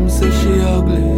Them say she ugly,